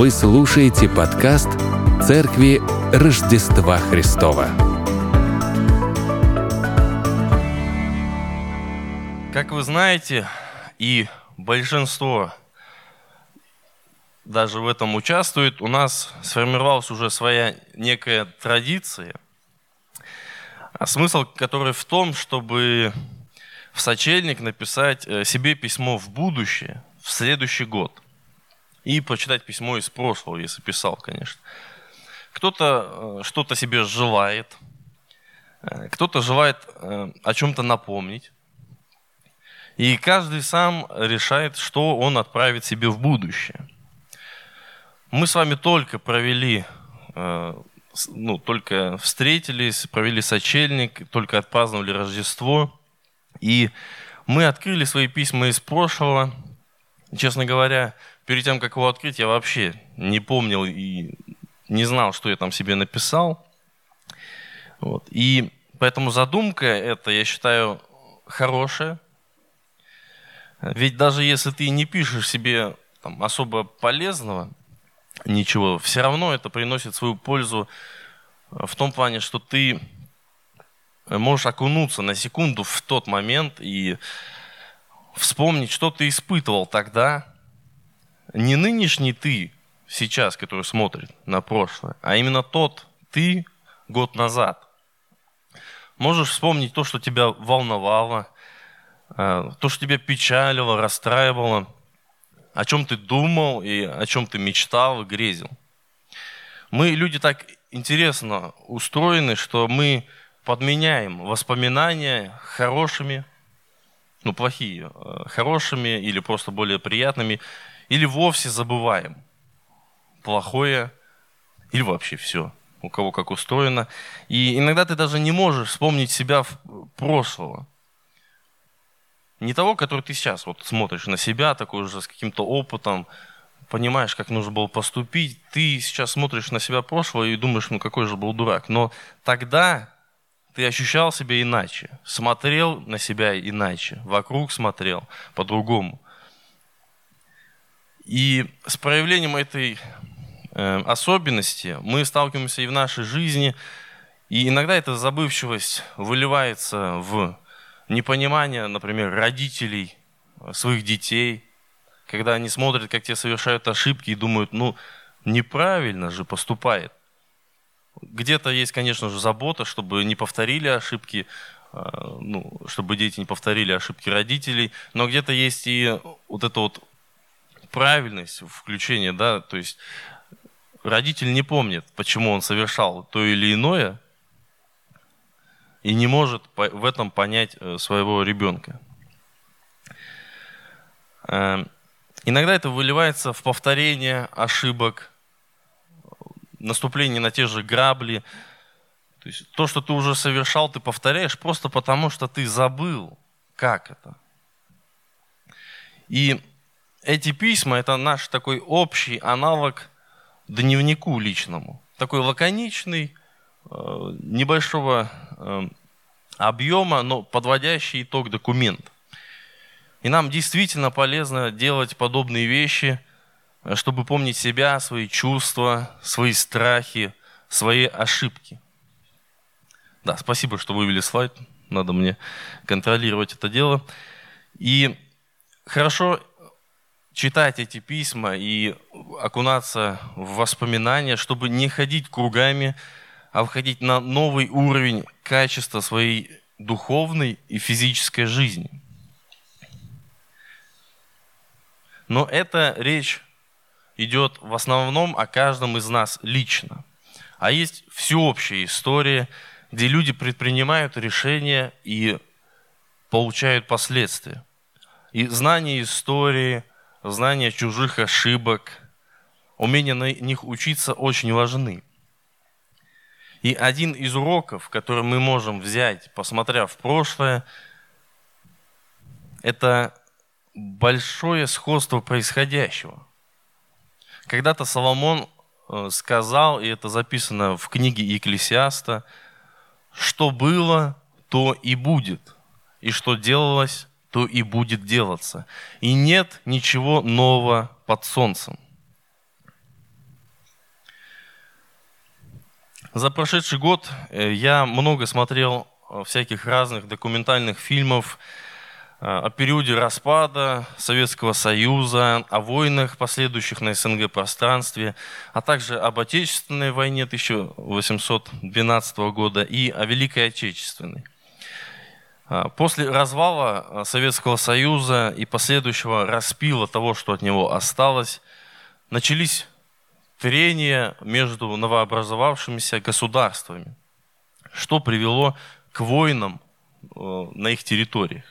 Вы слушаете подкаст Церкви Рождества Христова. Как вы знаете, и большинство даже в этом участвует, у нас сформировалась уже своя некая традиция, а смысл которой в том, чтобы в сочельник написать э, себе письмо в будущее, в следующий год. И почитать письмо из прошлого, если писал, конечно. Кто-то э, что-то себе желает, э, кто-то желает о чем-то напомнить. И каждый сам решает, что он отправит себе в будущее. Мы с вами только провели, ну, только встретились, провели сочельник, только отпраздновали Рождество – и мы открыли свои письма из прошлого. Честно говоря, перед тем, как его открыть, я вообще не помнил и не знал, что я там себе написал. Вот. И поэтому задумка эта, я считаю, хорошая. Ведь даже если ты не пишешь себе там, особо полезного, ничего, все равно это приносит свою пользу в том плане, что ты можешь окунуться на секунду в тот момент и вспомнить, что ты испытывал тогда. Не нынешний ты сейчас, который смотрит на прошлое, а именно тот ты год назад. Можешь вспомнить то, что тебя волновало, э, то, что тебя печалило, расстраивало, о чем ты думал и о чем ты мечтал и грезил. Мы, люди, так интересно устроены, что мы подменяем воспоминания хорошими, ну плохие, э, хорошими или просто более приятными, или вовсе забываем плохое, или вообще все, у кого как устроено. И иногда ты даже не можешь вспомнить себя в прошлого. Не того, который ты сейчас вот смотришь на себя, такой уже с каким-то опытом, понимаешь, как нужно было поступить. Ты сейчас смотришь на себя прошлого и думаешь, ну какой же был дурак. Но тогда ты ощущал себя иначе, смотрел на себя иначе, вокруг смотрел по-другому. И с проявлением этой э, особенности мы сталкиваемся и в нашей жизни, и иногда эта забывчивость выливается в непонимание, например, родителей своих детей, когда они смотрят, как те совершают ошибки и думают, ну, неправильно же поступает. Где-то есть, конечно же, забота, чтобы не повторили ошибки, э, ну, чтобы дети не повторили ошибки родителей, но где-то есть и вот эта вот правильность включения, да, то есть родитель не помнит, почему он совершал то или иное, и не может в этом понять э, своего ребенка. Э, иногда это выливается в повторение ошибок, наступление на те же грабли. То есть то, что ты уже совершал, ты повторяешь просто потому, что ты забыл, как это. И эти письма – это наш такой общий аналог дневнику личному. Такой лаконичный, э, небольшого э, объема, но подводящий итог документ. И нам действительно полезно делать подобные вещи – Э, чтобы помнить себя, свои чувства, свои страхи, свои ошибки. Да, спасибо, что вывели слайд. Надо мне контролировать это дело. И хорошо читать эти письма и окунаться в воспоминания, чтобы не ходить кругами, а входить на новый уровень качества своей духовной и физической жизни. Но это речь идет в основном о каждом из нас лично. А есть всеобщая история, где люди предпринимают решения и получают последствия. И знание истории, знание чужих ошибок, умение на них учиться очень важны. И один из уроков, который мы можем взять, посмотрев в прошлое, это большое сходство происходящего – когда-то Соломон э, сказал, и это записано в книге Екклесиаста, что было, то и будет, и что делалось, то и будет делаться. И нет ничего нового под солнцем. За прошедший год э, я много смотрел э, всяких разных документальных фильмов э, о периоде распада Советского Союза, о войнах, последующих на СНГ пространстве, а также об Отечественной войне 1812 года и о Великой Отечественной. После развала Советского Союза и последующего распила того, что от него осталось, начались трения между новообразовавшимися государствами, что привело к войнам э, на их территориях.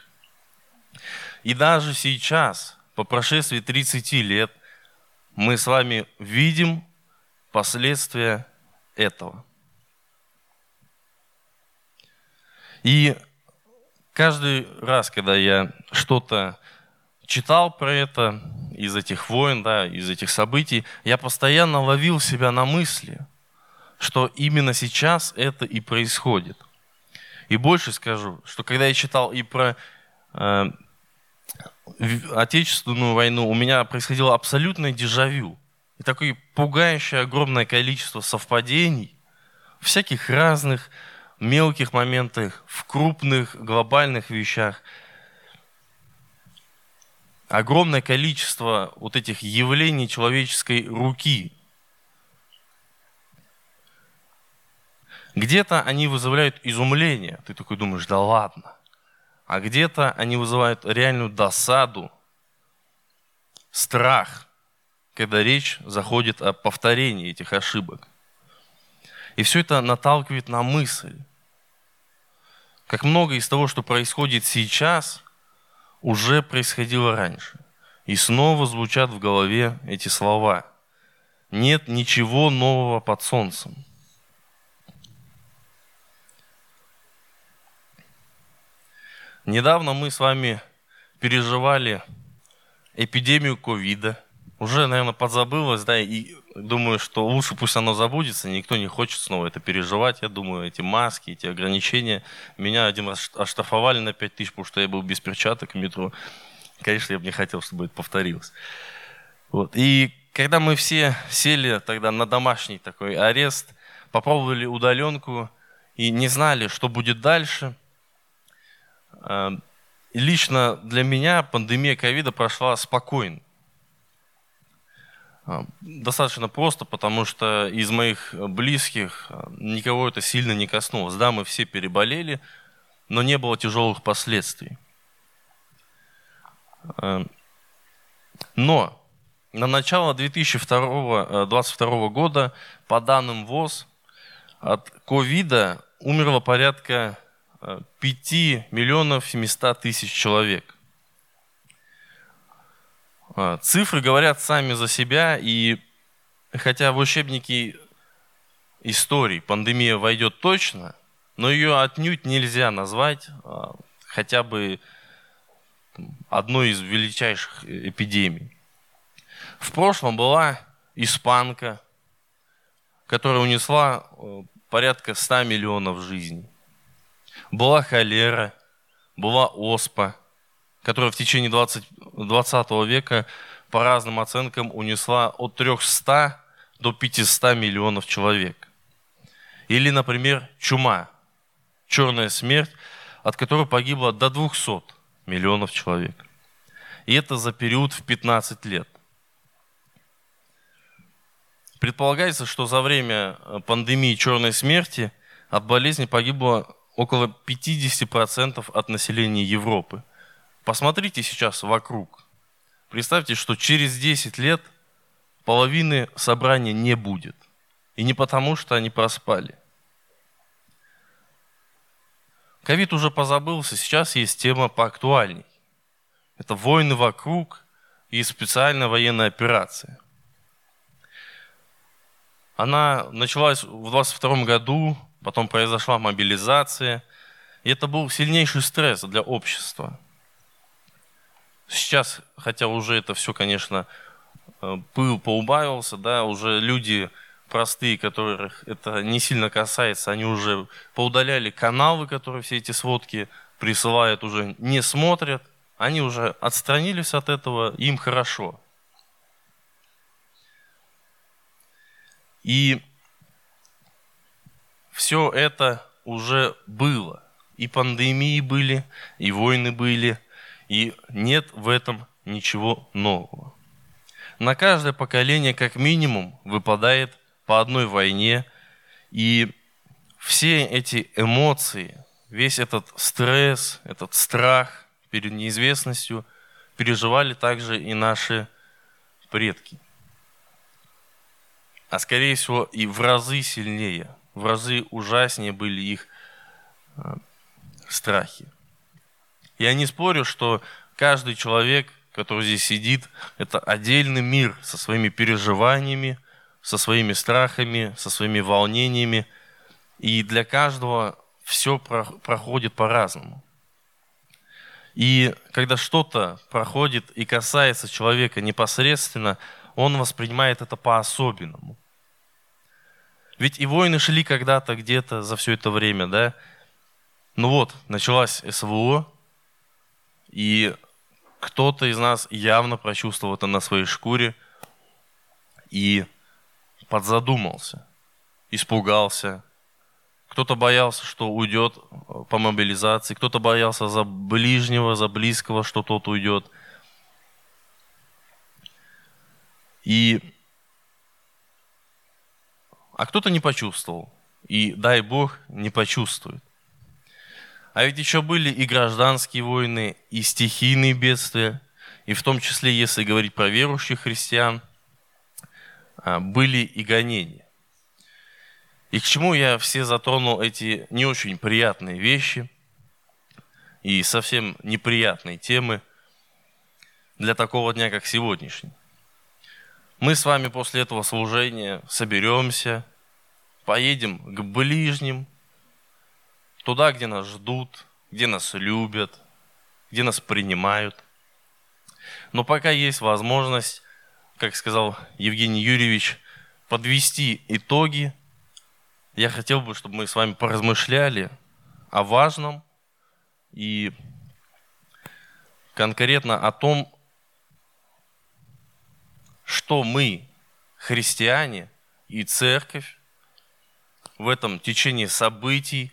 И даже сейчас, по прошествии 30 лет, мы с вами видим последствия этого. И каждый раз, когда я что-то читал про это, из этих войн, да, из этих событий, я постоянно ловил себя на мысли, что именно сейчас это и происходит. И больше скажу, что когда я читал и про э, Отечественную войну, у меня происходило абсолютное дежавю. И такое пугающее огромное количество совпадений, всяких разных мелких моментах, в крупных глобальных вещах – огромное количество вот этих явлений человеческой руки. Где-то они вызывают изумление. Ты такой думаешь, да ладно. А где-то они вызывают реальную досаду, страх, когда речь заходит о повторении этих ошибок. И все это наталкивает на мысль, как много из того, что происходит сейчас – уже происходило раньше. И снова звучат в голове эти слова. Нет ничего нового под солнцем. Недавно мы с вами переживали эпидемию ковида. Уже, наверное, подзабылось, да, и думаю, что лучше пусть оно забудется, никто не хочет снова это переживать. Я думаю, эти маски, эти ограничения. Меня один раз оштрафовали на 5 тысяч, потому что я был без перчаток в метро. Конечно, я бы не хотел, чтобы это повторилось. Вот. И когда мы все сели тогда на домашний такой арест, попробовали удаленку и не знали, что будет дальше, э, лично для меня пандемия ковида прошла спокойно. А, достаточно просто, потому что из моих близких а, никого это сильно не коснулось. Да, мы все переболели, но не было тяжелых последствий. А, но на начало 2022 года, по данным ВОЗ, от ковида умерло порядка 5 миллионов 700 тысяч человек. А, цифры говорят сами за себя, и хотя в учебники истории пандемия войдет точно, но ее отнюдь нельзя назвать а, хотя бы одной из величайших эпидемий. В прошлом была испанка, которая унесла э, порядка 100 миллионов жизней. Была холера, была оспа – которая в течение 20, 20 века по разным оценкам унесла от 300 до 500 миллионов человек. Или, например, чума, черная смерть, от которой погибло до 200 миллионов человек. И это за период в 15 лет. Предполагается, что за время пандемии черной смерти от болезни погибло около 50% от населения Европы. Посмотрите сейчас вокруг. Представьте, что через 10 лет половины собрания не будет. И не потому, что они проспали. Ковид уже позабылся, сейчас есть тема поактуальней. Это войны вокруг и специальная военная операция. Она началась в 22 году, потом произошла мобилизация. И это был сильнейший стресс для общества – Сейчас, хотя уже это все, конечно, э, пыл поубавился, да, уже люди простые, которых это не сильно касается, они уже поудаляли каналы, которые все эти сводки присылают, уже не смотрят, они уже отстранились от этого, им хорошо. И все это уже было. И пандемии были, и войны были, и нет в этом ничего нового. На каждое поколение как минимум выпадает по одной войне, и все эти эмоции, весь этот стресс, этот страх перед неизвестностью переживали также и наши предки. А скорее всего и в разы сильнее, в разы ужаснее были их а, страхи. Я не спорю, что каждый человек, который здесь сидит, это отдельный мир со своими переживаниями, со своими страхами, со своими волнениями. И для каждого все проходит по-разному. И когда что-то проходит и касается человека непосредственно, он воспринимает это по-особенному. Ведь и войны шли когда-то где-то за все это время, да? Ну вот, началась СВО, и кто-то из нас явно прочувствовал это на своей шкуре и подзадумался, испугался. Кто-то боялся, что уйдет э, по мобилизации, кто-то боялся за ближнего, за близкого, что тот уйдет. И... А кто-то не почувствовал. И дай Бог не почувствует. А ведь еще были и гражданские войны, и стихийные бедствия, и в том числе, если говорить про верующих христиан, а, были и гонения. И к чему я все затронул эти не очень приятные вещи и совсем неприятные темы для такого дня, как сегодняшний. Мы с вами после этого служения соберемся, поедем к ближним, туда, где нас ждут, где нас любят, где нас принимают. Но пока есть возможность, как сказал Евгений Юрьевич, подвести итоги, я хотел бы, чтобы мы с вами поразмышляли о важном и конкретно о том, что мы, христиане и церковь, в этом течении событий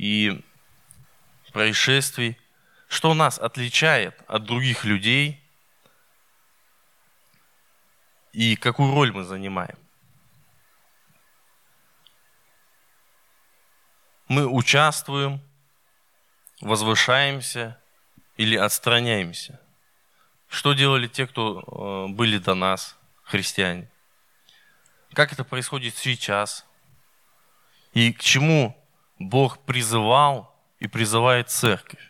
и происшествий, что нас отличает от других людей и какую роль мы занимаем. Мы участвуем, возвышаемся или отстраняемся. Что делали те, кто э, были до нас, христиане? Как это происходит сейчас? И к чему Бог призывал и призывает церковь.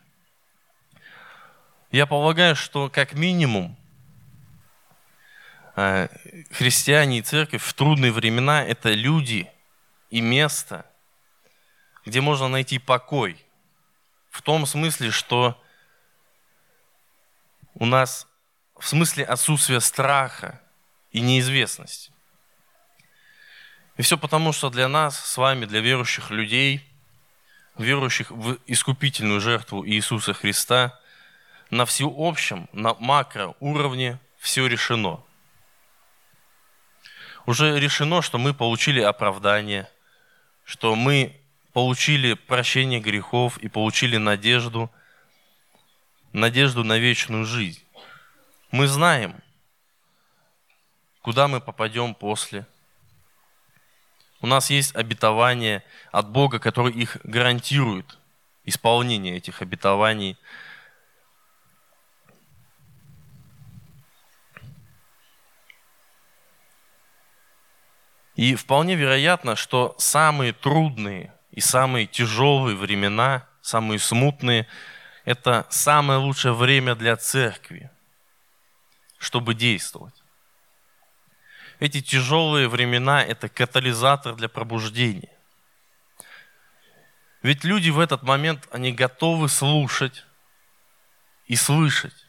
Я полагаю, что как минимум э, христиане и церковь в трудные времена – это люди и место, где можно найти покой. В том смысле, что у нас в смысле отсутствия страха и неизвестности. И все потому, что для нас с вами, для верующих людей – верующих в искупительную жертву Иисуса Христа, на всеобщем, на макроуровне все решено. Уже решено, что мы получили оправдание, что мы получили прощение грехов и получили надежду, надежду на вечную жизнь. Мы знаем, куда мы попадем после – у нас есть обетование от Бога, который их гарантирует, исполнение этих обетований. И вполне вероятно, что самые трудные и самые тяжелые времена, самые смутные, это самое лучшее время для церкви, чтобы действовать. Эти тяжелые времена – это катализатор для пробуждения. Ведь люди в этот момент, они готовы слушать и слышать.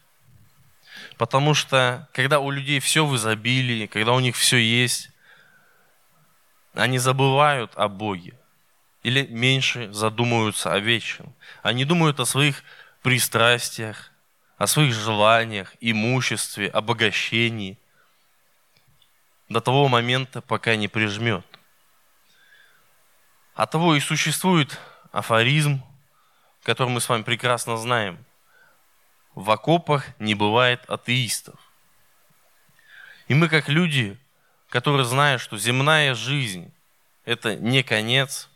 Потому что, когда у людей все в изобилии, когда у них все есть, они забывают о Боге. Или меньше задумываются о вечном. Они думают о своих пристрастиях, о своих желаниях, имуществе, обогащении до того момента, пока не прижмет. От того и существует афоризм, который мы с вами прекрасно знаем. В окопах не бывает атеистов. И мы как люди, которые знают, что земная жизнь – это не конец,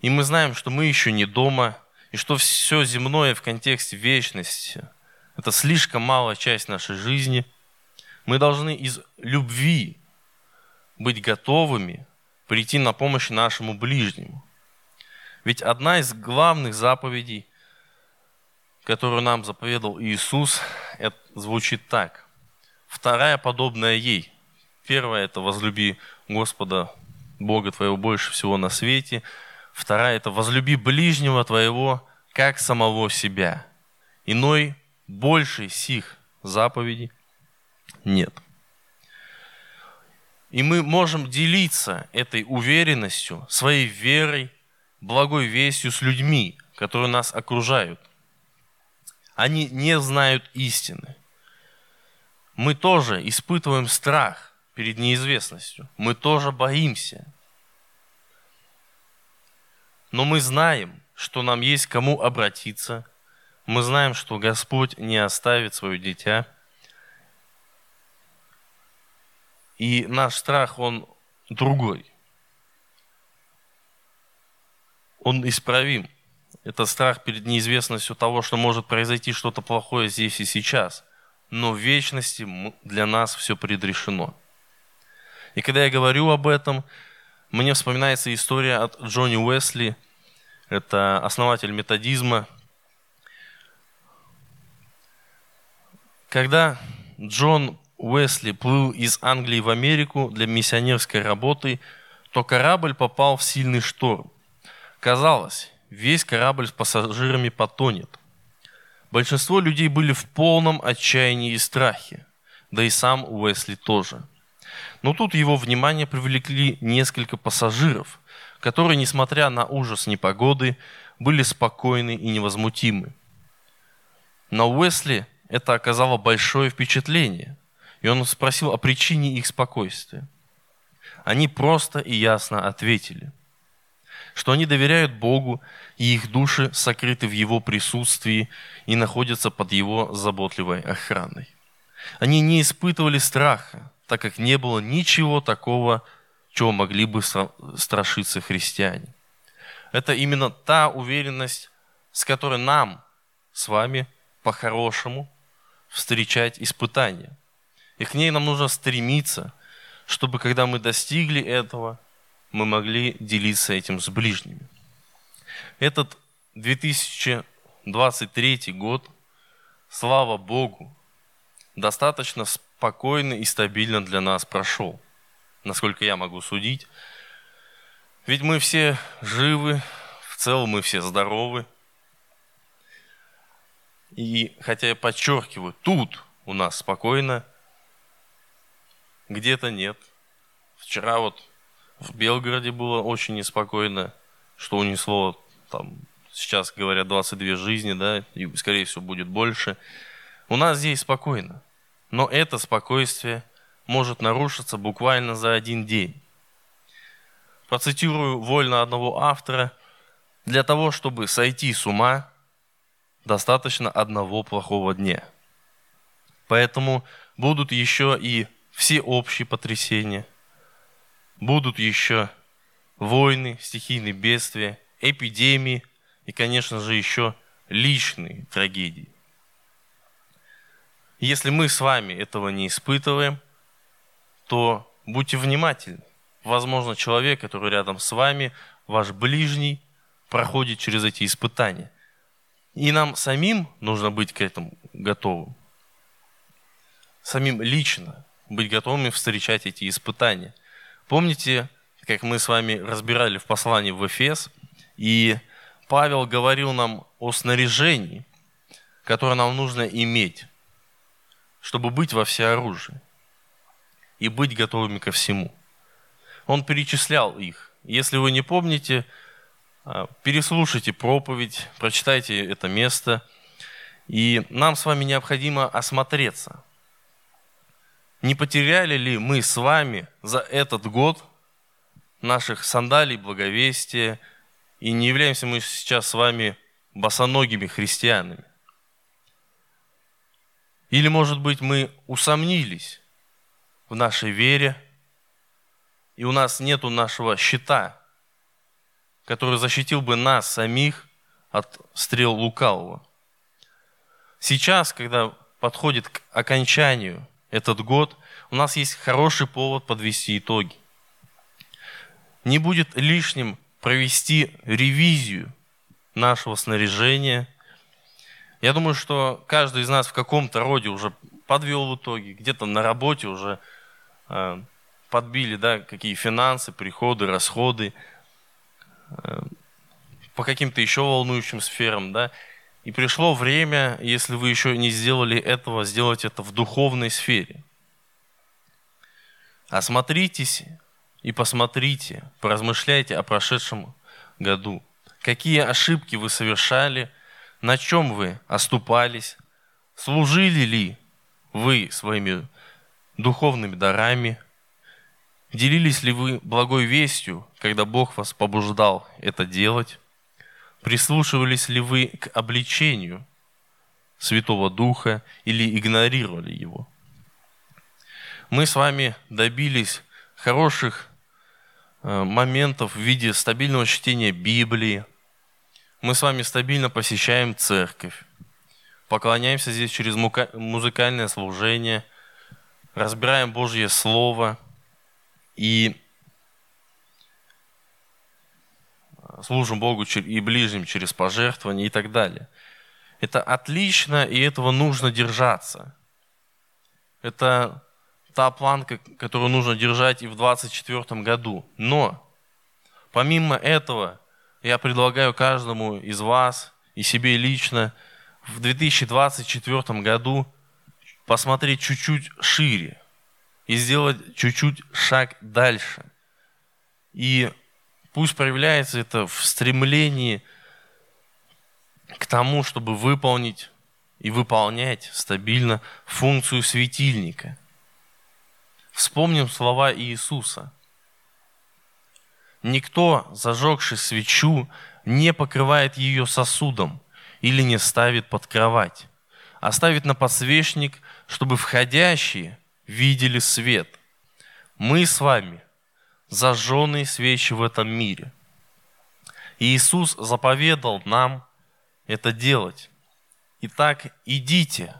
и мы знаем, что мы еще не дома, и что все земное в контексте вечности – это слишком малая часть нашей жизни, мы должны из любви быть готовыми прийти на помощь нашему ближнему. Ведь одна из главных заповедей, которую нам заповедал Иисус, это звучит так. Вторая подобная ей. Первая – это возлюби Господа, Бога твоего больше всего на свете. Вторая – это возлюби ближнего твоего, как самого себя. Иной, большей сих заповедей нет. И мы можем делиться этой уверенностью, своей верой, благой вестью с людьми, которые нас окружают. Они не знают истины. Мы тоже испытываем страх перед неизвестностью. Мы тоже боимся. Но мы знаем, что нам есть кому обратиться. Мы знаем, что Господь не оставит свое дитя – И наш страх, он другой. Он исправим. Это страх перед неизвестностью того, что может произойти что-то плохое здесь и сейчас. Но в вечности для нас все предрешено. И когда я говорю об этом, мне вспоминается история от Джонни Уэсли, это основатель методизма. Когда Джон Уэсли плыл из Англии в Америку для миссионерской работы, то корабль попал в сильный шторм. Казалось, весь корабль с пассажирами потонет. Большинство людей были в полном отчаянии и страхе, да и сам Уэсли тоже. Но тут его внимание привлекли несколько пассажиров, которые, несмотря на ужас непогоды, были спокойны и невозмутимы. На Уэсли это оказало большое впечатление. И он спросил о причине их спокойствия. Они просто и ясно ответили, что они доверяют Богу, и их души сокрыты в Его присутствии и находятся под Его заботливой охраной. Они не испытывали страха, так как не было ничего такого, чего могли бы страшиться христиане. Это именно та уверенность, с которой нам с вами по-хорошему встречать испытания. И к ней нам нужно стремиться, чтобы когда мы достигли этого, мы могли делиться этим с ближними. Этот 2023 год, слава Богу, достаточно спокойно и стабильно для нас прошел, насколько я могу судить. Ведь мы все живы, в целом мы все здоровы. И хотя я подчеркиваю, тут у нас спокойно, где-то нет. Вчера вот в Белгороде было очень неспокойно, что унесло там, сейчас говорят, 22 жизни, да, и скорее всего будет больше. У нас здесь спокойно. Но это спокойствие может нарушиться буквально за один день. Процитирую вольно одного автора. Для того, чтобы сойти с ума, достаточно одного плохого дня. Поэтому будут еще и все общие потрясения. Будут еще войны, стихийные бедствия, эпидемии и, конечно же, еще личные трагедии. Если мы с вами этого не испытываем, то будьте внимательны. Возможно, человек, который рядом с вами, ваш ближний, проходит через эти испытания. И нам самим нужно быть к этому готовым. Самим лично быть готовыми встречать эти испытания. Помните, как мы с вами разбирали в послании в Эфес, и Павел говорил нам о снаряжении, которое нам нужно иметь, чтобы быть во всеоружии и быть готовыми ко всему. Он перечислял их. Если вы не помните, а, переслушайте проповедь, прочитайте это место. И нам с вами необходимо осмотреться – не потеряли ли мы с вами за этот год наших сандалий благовестия, и не являемся мы сейчас с вами босоногими христианами. Или, может быть, мы усомнились в нашей вере, и у нас нету нашего щита, который защитил бы нас самих от стрел лукавого. Сейчас, когда подходит к окончанию этот год, у нас есть хороший повод подвести итоги. Не будет лишним провести ревизию нашего снаряжения. Я думаю, что каждый из нас в каком-то роде уже подвел в итоге, где-то на работе уже э, подбили, да, какие финансы, приходы, расходы, э, по каким-то еще волнующим сферам, да. И пришло время, если вы еще не сделали этого, сделать это в духовной сфере. Осмотритесь и посмотрите, поразмышляйте о прошедшем году. Какие ошибки вы совершали, на чем вы оступались, служили ли вы своими духовными дарами, делились ли вы благой вестью, когда Бог вас побуждал это делать, прислушивались ли вы к обличению Святого Духа или игнорировали его. Мы с вами добились хороших Э, моментов в виде стабильного чтения Библии. Мы с вами стабильно посещаем церковь, поклоняемся здесь через музыкальное служение, разбираем Божье Слово и служим Богу и ближним через пожертвования и так далее. Это отлично, и этого нужно держаться. Это та планка, которую нужно держать и в 2024 году. Но, помимо этого, я предлагаю каждому из вас и себе лично в 2024 году посмотреть чуть-чуть шире и сделать чуть-чуть шаг дальше. И пусть проявляется это в стремлении к тому, чтобы выполнить и выполнять стабильно функцию светильника. Вспомним слова Иисуса. Никто, зажегший свечу, не покрывает ее сосудом или не ставит под кровать, а ставит на подсвечник, чтобы входящие видели свет. Мы с вами зажженные свечи в этом мире. И Иисус заповедал нам это делать. Итак, идите,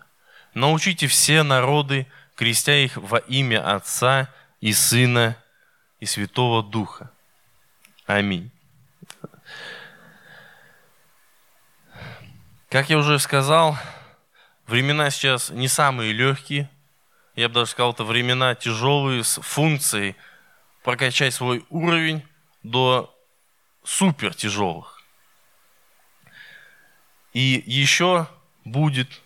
научите все народы крестя их во имя Отца и Сына и Святого Духа. Аминь. Как я уже сказал, времена сейчас не самые легкие. Я бы даже сказал, это времена тяжелые с функцией прокачать свой уровень до супер тяжелых. И еще будет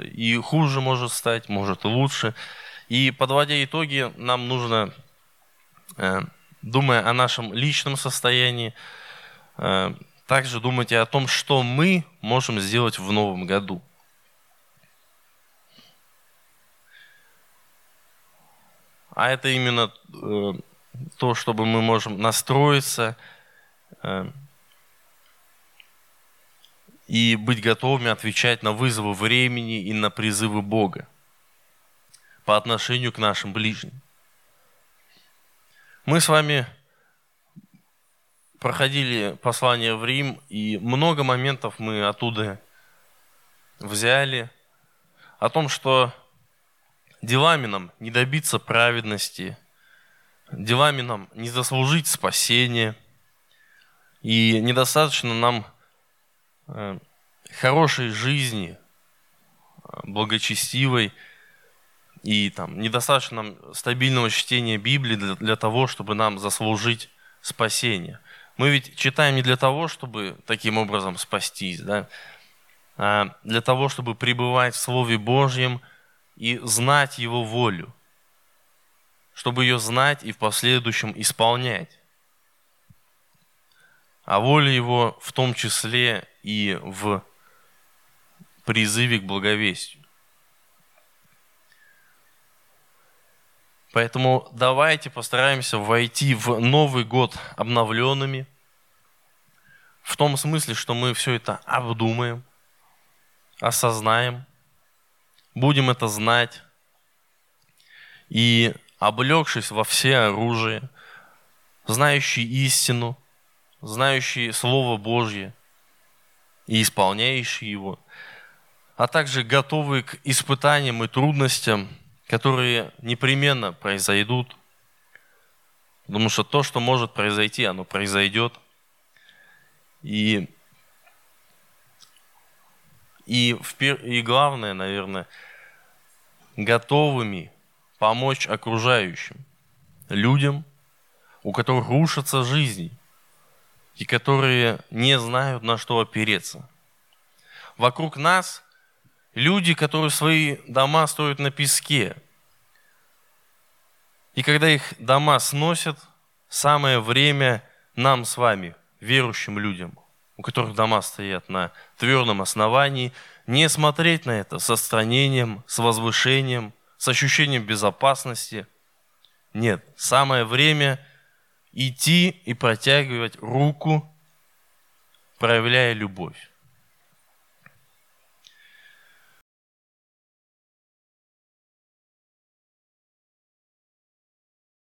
и хуже может стать, может и лучше. И подводя итоги, нам нужно, э, думая о нашем личном состоянии, э, также думать и о том, что мы можем сделать в новом году. А это именно э, то, чтобы мы можем настроиться, и быть готовыми отвечать на вызовы времени и на призывы Бога по отношению к нашим ближним. Мы с вами проходили послание в Рим, и много моментов мы оттуда взяли о том, что делами нам не добиться праведности, делами нам не заслужить спасения, и недостаточно нам Э, хорошей жизни, э, благочестивой, и там недостаточно нам стабильного чтения Библии для, для того, чтобы нам заслужить спасение. Мы ведь читаем не для того, чтобы таким образом спастись, да, а для того, чтобы пребывать в Слове Божьем и знать Его волю, чтобы ее знать и в последующем исполнять. А воля Его в том числе и в призыве к благовестию. Поэтому давайте постараемся войти в Новый год обновленными, в том смысле, что мы все это обдумаем, осознаем, будем это знать, и облегшись во все оружие, знающий истину, знающий Слово Божье и исполняющий его, а также готовый к испытаниям и трудностям, которые непременно произойдут, потому что то, что может произойти, оно произойдет. И, и, и главное, наверное, готовыми помочь окружающим людям, у которых рушатся жизни, и которые не знают, на что опереться. Вокруг нас люди, которые свои дома строят на песке. И когда их дома сносят, самое время нам с вами, верующим людям, у которых дома стоят на твердом основании, не смотреть на это с отстранением, с возвышением, с ощущением безопасности. Нет, самое время идти и протягивать руку, проявляя любовь.